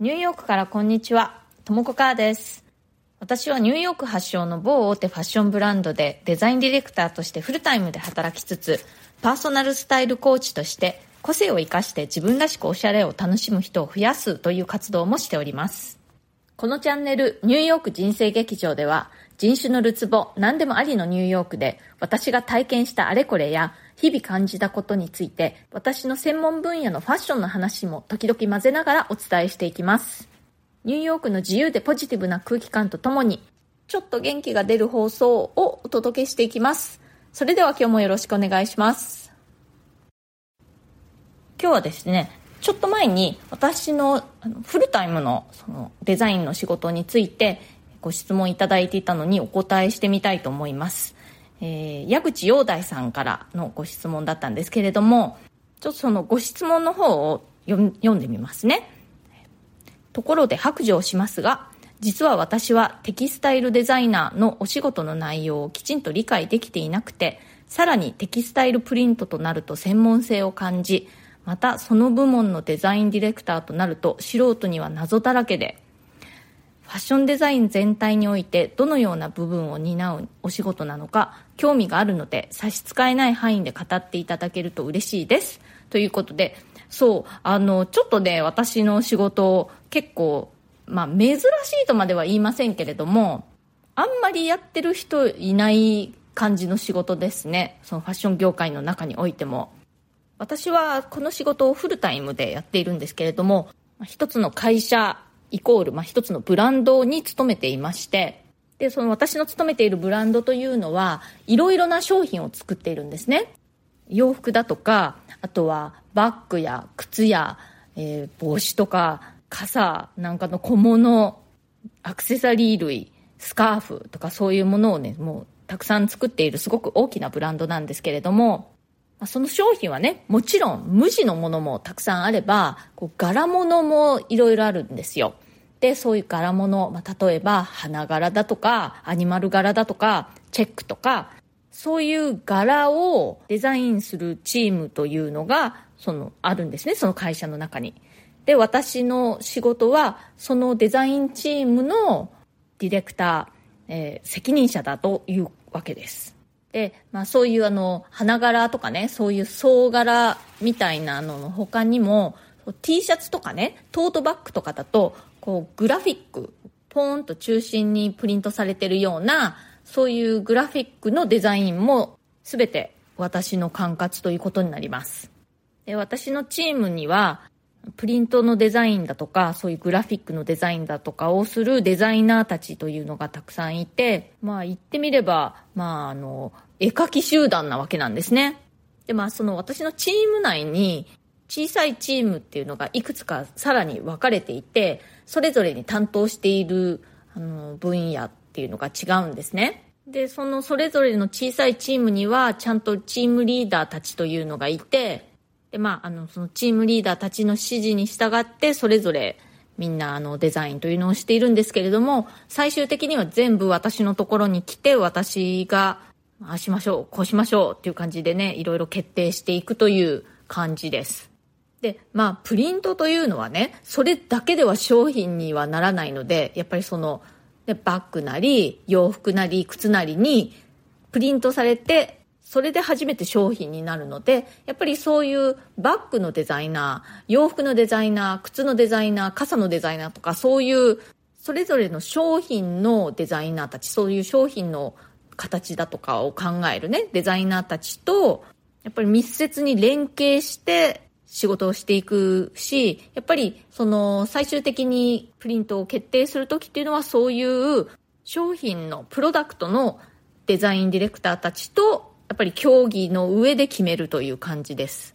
ニューヨークからこんにちは、ともこかーです。私はニューヨーク発祥の某大手ファッションブランドでデザインディレクターとしてフルタイムで働きつつ、パーソナルスタイルコーチとして個性を活かして自分らしくおしゃれを楽しむ人を増やすという活動もしております。このチャンネル、ニューヨーク人生劇場では、人種のるつぼ、何でもありのニューヨークで、私が体験したあれこれや、日々感じたことについて、私の専門分野のファッションの話も時々混ぜながらお伝えしていきます。ニューヨークの自由でポジティブな空気感とともに、ちょっと元気が出る放送をお届けしていきます。それでは今日もよろしくお願いします。今日はですね、ちょっと前に私のフルタイムのそのデザインの仕事についてご質問いただいていたのにお答えしてみたいと思います。えー矢口洋大さんからのご質問だったんですけれども、ちょっとそのご質問の方を読んでみますね。ところで白状しますが、実は私はテキスタイルデザイナーのお仕事の内容をきちんと理解できていなくて、さらにテキスタイルプリントとなると専門性を感じ、またその部門のデザインディレクターとなると素人には謎だらけで、ファッションデザイン全体においてどのような部分を担うお仕事なのか興味があるので差し支えない範囲で語っていただけると嬉しいです。ということで、そう、あの、ちょっとね、私の仕事結構、まあ珍しいとまでは言いませんけれども、あんまりやってる人いない感じの仕事ですね。そのファッション業界の中においても。私はこの仕事をフルタイムでやっているんですけれども、一つの会社イコール、まあ、一つのブランドに勤めていまして、で、その私の勤めているブランドというのは、いろいろな商品を作っているんですね。洋服だとか、あとはバッグや靴や、えー帽子とか、傘なんかの小物、アクセサリー類、スカーフとかそういうものをね、もうたくさん作っているすごく大きなブランドなんですけれども、その商品はね、もちろん無地のものもたくさんあれば、こう柄物もいろいろあるんですよ。で、そういう柄物、まあ、例えば花柄だとか、アニマル柄だとか、チェックとか、そういう柄をデザインするチームというのが、その、あるんですね、その会社の中に。で、私の仕事は、そのデザインチームのディレクター、えー責任者だというわけです。で、まあそういうあの、花柄とかね、そういう総柄みたいなのの他にも、T シャツとかね、トートバッグとかだと、こう、グラフィック、ポーンと中心にプリントされてるような、そういうグラフィックのデザインも、すべて私の管轄ということになります。で私のチームには、プリントのデザインだとか、そういうグラフィックのデザインだとかをするデザイナーたちというのがたくさんいて、まあ言ってみれば、まああの、絵描き集団なわけなんですね。で、まあその私のチーム内に小さいチームっていうのがいくつかさらに分かれていて、それぞれに担当しているあの分野っていうのが違うんですね。で、そのそれぞれの小さいチームにはちゃんとチームリーダーたちというのがいて、で、まあ、あの、そのチームリーダーたちの指示に従って、それぞれみんなあのデザインというのをしているんですけれども、最終的には全部私のところに来て、私が、ああしましょう、こうしましょうっていう感じでね、いろいろ決定していくという感じです。で、まあ、プリントというのはね、それだけでは商品にはならないので、やっぱりその、でバッグなり、洋服なり、靴なりに、プリントされて、それで初めて商品になるので、やっぱりそういうバッグのデザイナー、洋服のデザイナー、靴のデザイナー、傘のデザイナーとか、そういう、それぞれの商品のデザイナーたち、そういう商品の形だとかを考えるね、デザイナーたちと、やっぱり密接に連携して仕事をしていくし、やっぱりその最終的にプリントを決定するときっていうのはそういう商品のプロダクトのデザインディレクターたちとやっぱり協議の上で決めるという感じです。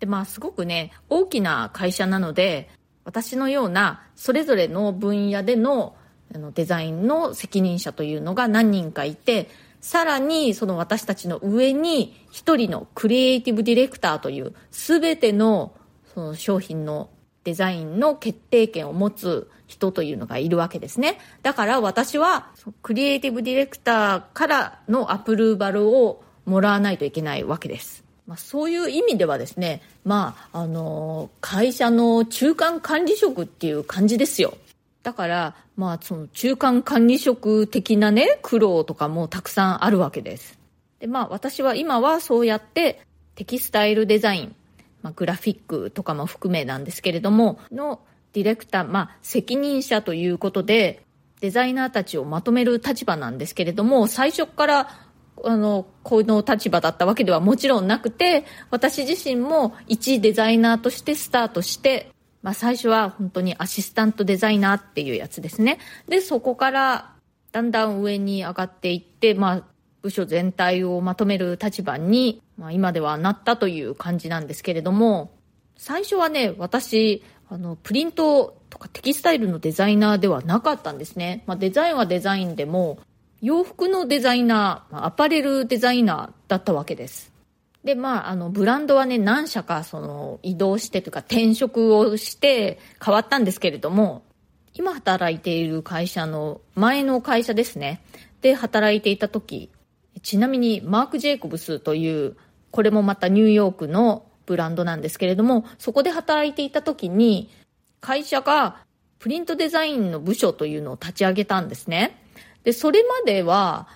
で、まあすごくね、大きな会社なので、私のようなそれぞれの分野でのあのデザインの責任者というのが何人かいて、さらにその私たちの上に一人のクリエイティブディレクターという全てのその商品のデザインの決定権を持つ人というのがいるわけですね。だから私はクリエイティブディレクターからのアプローバルをもらわないといけないわけです。まあ、そういう意味ではですね、まあ、あの会社の中間管理職っていう感じですよ。だから、まあ、その中間管理職的なね、苦労とかもたくさんあるわけです。で、まあ、私は今はそうやってテキスタイルデザイン、まあ、グラフィックとかも含めなんですけれども、のディレクター、まあ、責任者ということで、デザイナーたちをまとめる立場なんですけれども、最初からあの、この立場だったわけではもちろんなくて、私自身も一デザイナーとしてスタートして、まあ最初は本当にアシスタントデザイナーっていうやつですね。で、そこからだんだん上に上がっていって、まあ部署全体をまとめる立場に、まあ今ではなったという感じなんですけれども、最初はね、私、あの、プリントとかテキスタイルのデザイナーではなかったんですね。まあデザインはデザインでも、洋服のデザイナー、アパレルデザイナーだったわけです。で、まあ、あの、ブランドはね、何社か、その、移動してというか、転職をして変わったんですけれども、今働いている会社の前の会社ですね。で、働いていた時、ちなみに、マーク・ジェイコブスという、これもまたニューヨークのブランドなんですけれども、そこで働いていた時に、会社がプリントデザインの部署というのを立ち上げたんですね。で、それまでは、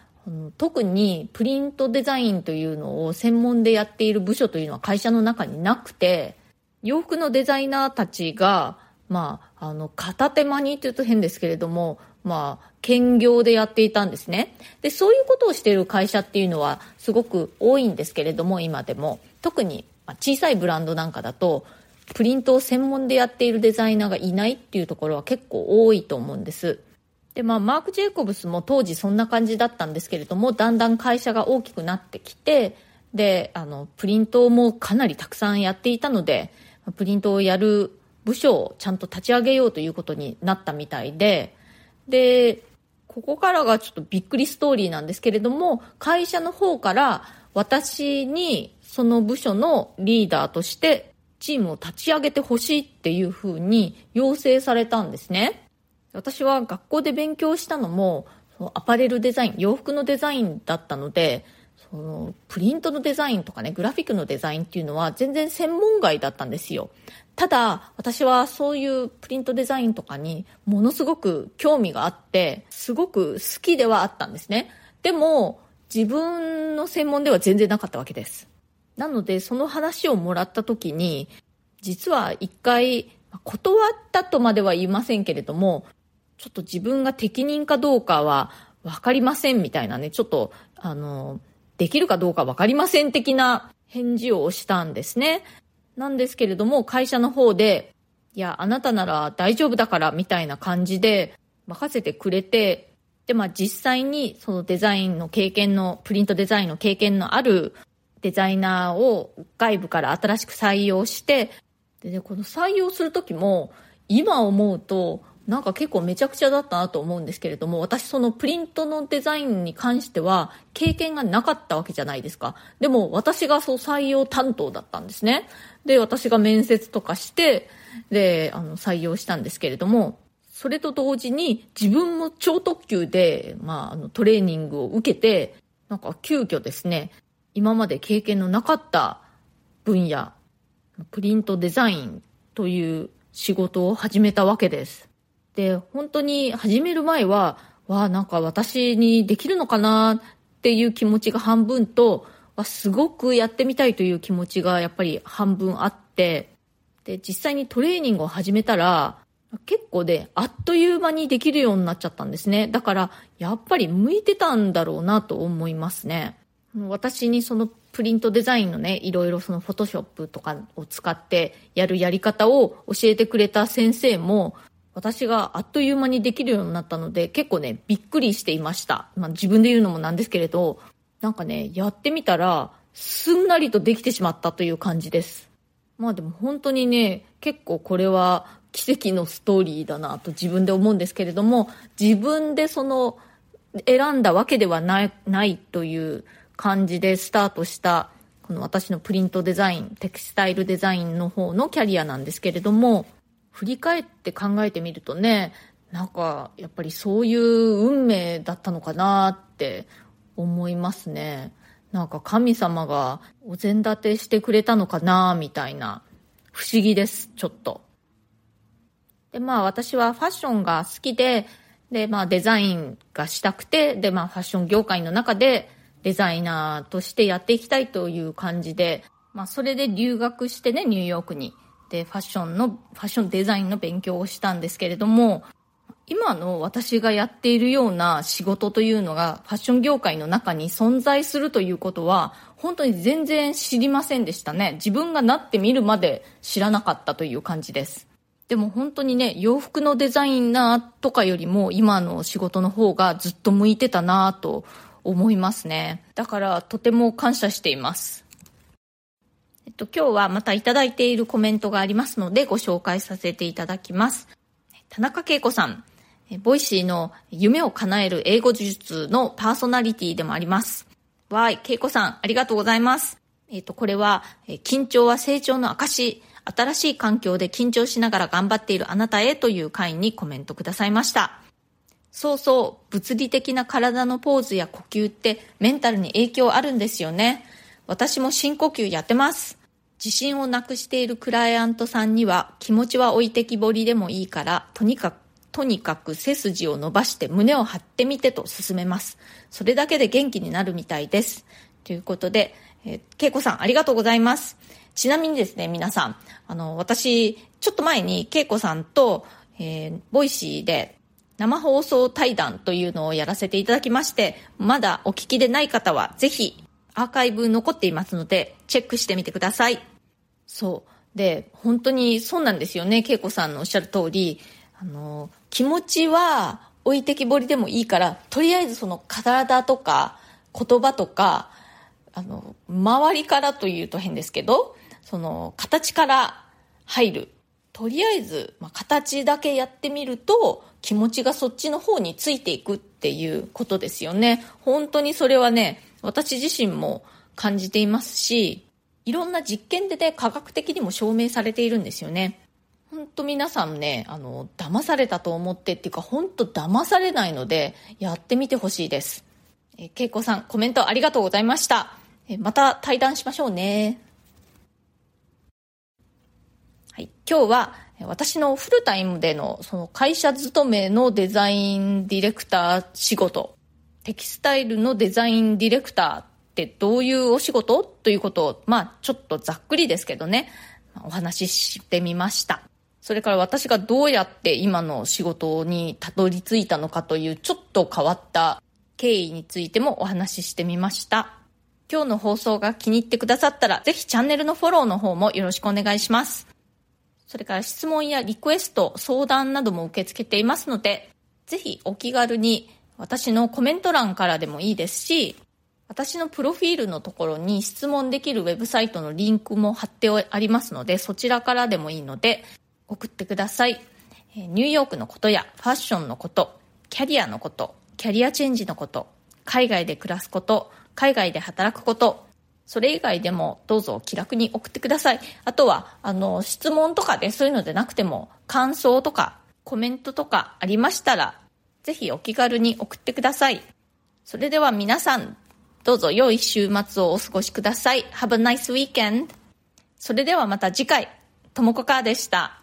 特にプリントデザインというのを専門でやっている部署というのは会社の中になくて、洋服のデザイナーたちが、まあ、あの、片手間にって言うと変ですけれども、まあ、兼業でやっていたんですね。で、そういうことをしている会社っていうのはすごく多いんですけれども、今でも。特に小さいブランドなんかだと、プリントを専門でやっているデザイナーがいないっていうところは結構多いと思うんです。で、まあ、マーク・ジェイコブスも当時そんな感じだったんですけれども、だんだん会社が大きくなってきて、で、あの、プリントもかなりたくさんやっていたので、プリントをやる部署をちゃんと立ち上げようということになったみたいで、で、ここからがちょっとびっくりストーリーなんですけれども、会社の方から私にその部署のリーダーとしてチームを立ち上げてほしいっていうふうに要請されたんですね。私は学校で勉強したのも、アパレルデザイン、洋服のデザインだったので、そのプリントのデザインとかね、グラフィックのデザインっていうのは全然専門外だったんですよ。ただ、私はそういうプリントデザインとかにものすごく興味があって、すごく好きではあったんですね。でも、自分の専門では全然なかったわけです。なので、その話をもらった時に、実は一回、断ったとまでは言いませんけれども、ちょっと自分が適任かどうかは分かりませんみたいなね、ちょっと、あの、できるかどうか分かりません的な返事をしたんですね。なんですけれども、会社の方で、いや、あなたなら大丈夫だからみたいな感じで任せてくれて、で、まあ実際にそのデザインの経験の、プリントデザインの経験のあるデザイナーを外部から新しく採用して、でね、この採用するときも、今思うと、なんか結構めちゃくちゃだったなと思うんですけれども、私そのプリントのデザインに関しては経験がなかったわけじゃないですか。でも私がそう採用担当だったんですね。で、私が面接とかして、で、あの、採用したんですけれども、それと同時に自分も超特急で、まあ、あの、トレーニングを受けて、なんか急遽ですね、今まで経験のなかった分野、プリントデザインという仕事を始めたわけです。で、本当に始める前は、わあ、なんか私にできるのかなっていう気持ちが半分と、わすごくやってみたいという気持ちがやっぱり半分あって、で、実際にトレーニングを始めたら、結構で、あっという間にできるようになっちゃったんですね。だから、やっぱり向いてたんだろうなと思いますね。私にそのプリントデザインのね、いろいろそのフォトショップとかを使ってやるやり方を教えてくれた先生も、私があっという間にできるようになったので、結構ね、びっくりしていました。まあ自分で言うのもなんですけれど、なんかね、やってみたら、すんなりとできてしまったという感じです。まあでも本当にね、結構これは奇跡のストーリーだなと自分で思うんですけれども、自分でその選んだわけではないないという感じでスタートした、この私のプリントデザイン、テキスタイルデザインの方のキャリアなんですけれども、振り返って考えてみるとね、なんか、やっぱりそういう運命だったのかなって思いますね。なんか神様がお膳立てしてくれたのかなみたいな不思議です、ちょっと。で、まあ私はファッションが好きで、で、まあデザインがしたくて、で、まあファッション業界の中でデザイナーとしてやっていきたいという感じで、まあそれで留学してね、ニューヨークに。で、ファッションの、ファッションデザインの勉強をしたんですけれども、今の私がやっているような仕事というのがファッション業界の中に存在するということは本当に全然知りませんでしたね。自分がなってみるまで知らなかったという感じです。でも本当にね、洋服のデザイナーとかよりも今の仕事の方がずっと向いてたなと思いますね。だからとても感謝しています。と、今日はまたいただいているコメントがありますのでご紹介させていただきます。田中恵子さん。 Voicy の夢を叶える英語術のパーソナリティでもあります。わい、恵子さん、ありがとうございます。えっ、と、これは、緊張は成長の証、新しい環境で緊張しながら頑張っているあなたへという回にコメントくださいました。そうそう、物理的な体のポーズや呼吸ってメンタルに影響あるんですよね。私も深呼吸やってます。自信をなくしているクライアントさんには気持ちは置いてきぼりでもいいからとにかくとにかく背筋を伸ばして胸を張ってみてと勧めます。それだけで元気になるみたいです。ということで、えー、恵子さんありがとうございます。ちなみにですね、皆さん、あの、私、ちょっと前に恵子さんと、えー、 Voicy で生放送対談というのをやらせていただきまして、まだお聞きでない方はぜひアーカイブ残っていますので、チェックしてみてください。そう。で、本当にそうなんですよね、恵子さんのおっしゃる通り、あの、気持ちは置いてきぼりでもいいから、とりあえずその体とか言葉とか、あの、周りからというと変ですけど、その形から入る。とりあえず、まあ、形だけやってみると気持ちがそっちの方についていくっていうことですよね。本当にそれはね、私自身も感じていますし、いろんな実験でね、科学的にも証明されているんですよね。本当皆さんね、あの、騙されたと思ってっていうか、本当騙されないので、やってみてほしいです。えけいこさん、コメントありがとうございました。えまた対談しましょうね。はい、今日は、私のフルタイムでの、その会社勤めのデザインディレクター仕事、テキスタイルのデザインディレクターってどういうお仕事？ということを、まあ、ちょっとざっくりですけどね、お話ししてみました。それから私がどうやって今の仕事にたどり着いたのかというちょっと変わった経緯についてもお話ししてみました。今日の放送が気に入ってくださったら、ぜひチャンネルのフォローの方もよろしくお願いします。それから質問やリクエスト、相談なども受け付けていますので、ぜひお気軽に私のコメント欄からでもいいですし、私のプロフィールのところに質問できるウェブサイトのリンクも貼ってありますので、そちらからでもいいので、送ってください。ニューヨークのことやファッションのこと、キャリアのこと、キャリアチェンジのこと、海外で暮らすこと、海外で働くこと、それ以外でもどうぞ気楽に送ってください。あとは、あの、質問とかでそういうのでなくても、感想とかコメントとかありましたら、ぜひお気軽に送ってください。それでは皆さん、どうぞ良い週末をお過ごしください。Have a nice weekend. それではまた次回、ともこかーでした。